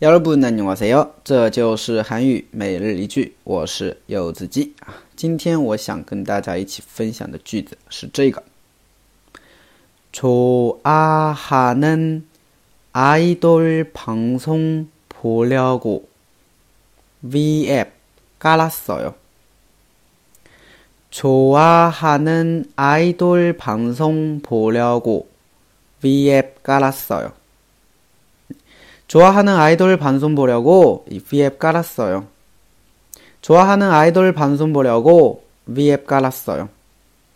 여러분 안녕하세요. 这就是韩语每日一句，我是柚子鸡啊。今天我想跟大家一起分享的句子是这个：좋아하는아이돌방송보려고 V app 깔았어요。 좋아하는아이돌방송보려고 V app 깔았어요。 좋아하는 아이돌 방송 보려고 이 V앱 깔았어요. 좋아하는 아이돌 방송 보려고 V앱 깔았어요.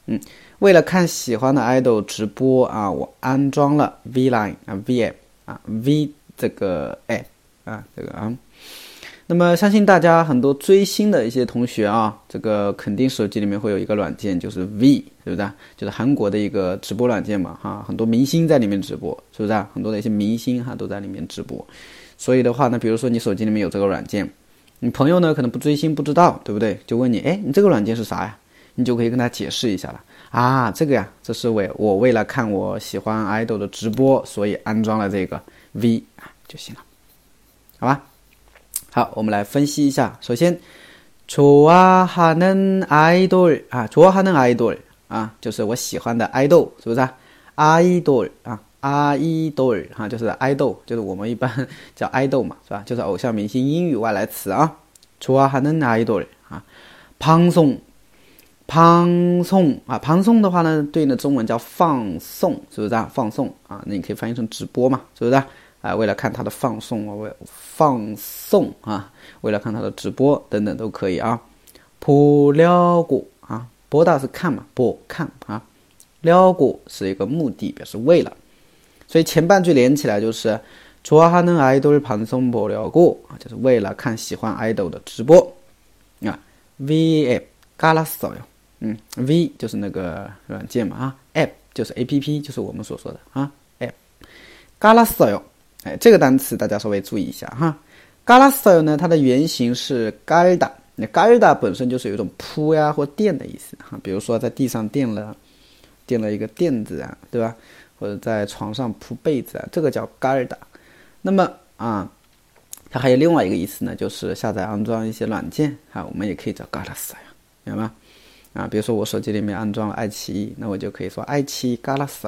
嗯，为了看喜欢的 idol 直播啊，我安装了 V Line 啊，V app 啊，V 这个 app 啊，这个啊。 那么，相信大家很多追星的一些同学啊，这个肯定手机里面会有一个软件，就是 V，是不是？就是韩国的一个直播软件嘛，哈，很多明星在里面直播，是不是？很多的一些明星哈都在里面直播。所以的话呢，比如说你手机里面有这个软件，你朋友呢可能不追星不知道，对不对？就问你，哎，你这个软件是啥呀？你就可以跟他解释一下了。啊，这个呀，这是为我为了看我喜欢 idol 的直播，所以安装了这个 V 啊就行了，好吧？好，我们来分析一下。首先，좋아하는 idol 啊，좋아하는 idol 啊，就是我喜欢的 idol，是不是啊？idol 啊，idol 哈，就是 idol，就是我们一般叫 idol 嘛，是吧？就是偶像明星英语外来词啊。좋아하는 idol 啊，방송방송啊，방송的话呢，对应的中文叫放送，是不是啊？放送啊，那你可以翻译成直播嘛，是不是？啊， 为了看他的放送啊，为放送啊，为了看他的直播等等都可以啊。不了过啊，播到是看嘛，播看啊，了过是一个目的，表示为了，所以前半句连起来就是좋아하는 idol 방송보려고啊，就是为了看喜欢 idol 的直播啊。V app 깔았어 요， 嗯，V 就是那个软件嘛啊，app 就是 A P P，就是我们所说的啊，app 깔았어 요。 哎，这个单词大家稍微注意一下哈。嘎拉索呢，它的原型是嘎尔达，那嘎尔达本身就是有一种铺呀或垫的意思哈。比如说在地上垫了垫了一个垫子啊，对吧？或者在床上铺被子啊，这个叫嘎尔达。那么啊，它还有另外一个意思呢，就是下载安装一些软件啊，我们也可以叫嘎拉索呀，明白吗？啊，比如说我手机里面安装了爱奇艺，那我就可以说爱奇艺嘎拉斯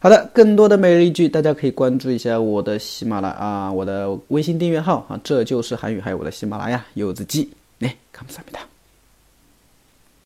好的，更多的每日一句，大家可以关注一下我的喜马拉啊，我的微信订阅号啊，这就是韩语，还有我的喜马拉雅柚子鸡，来，看不上面的。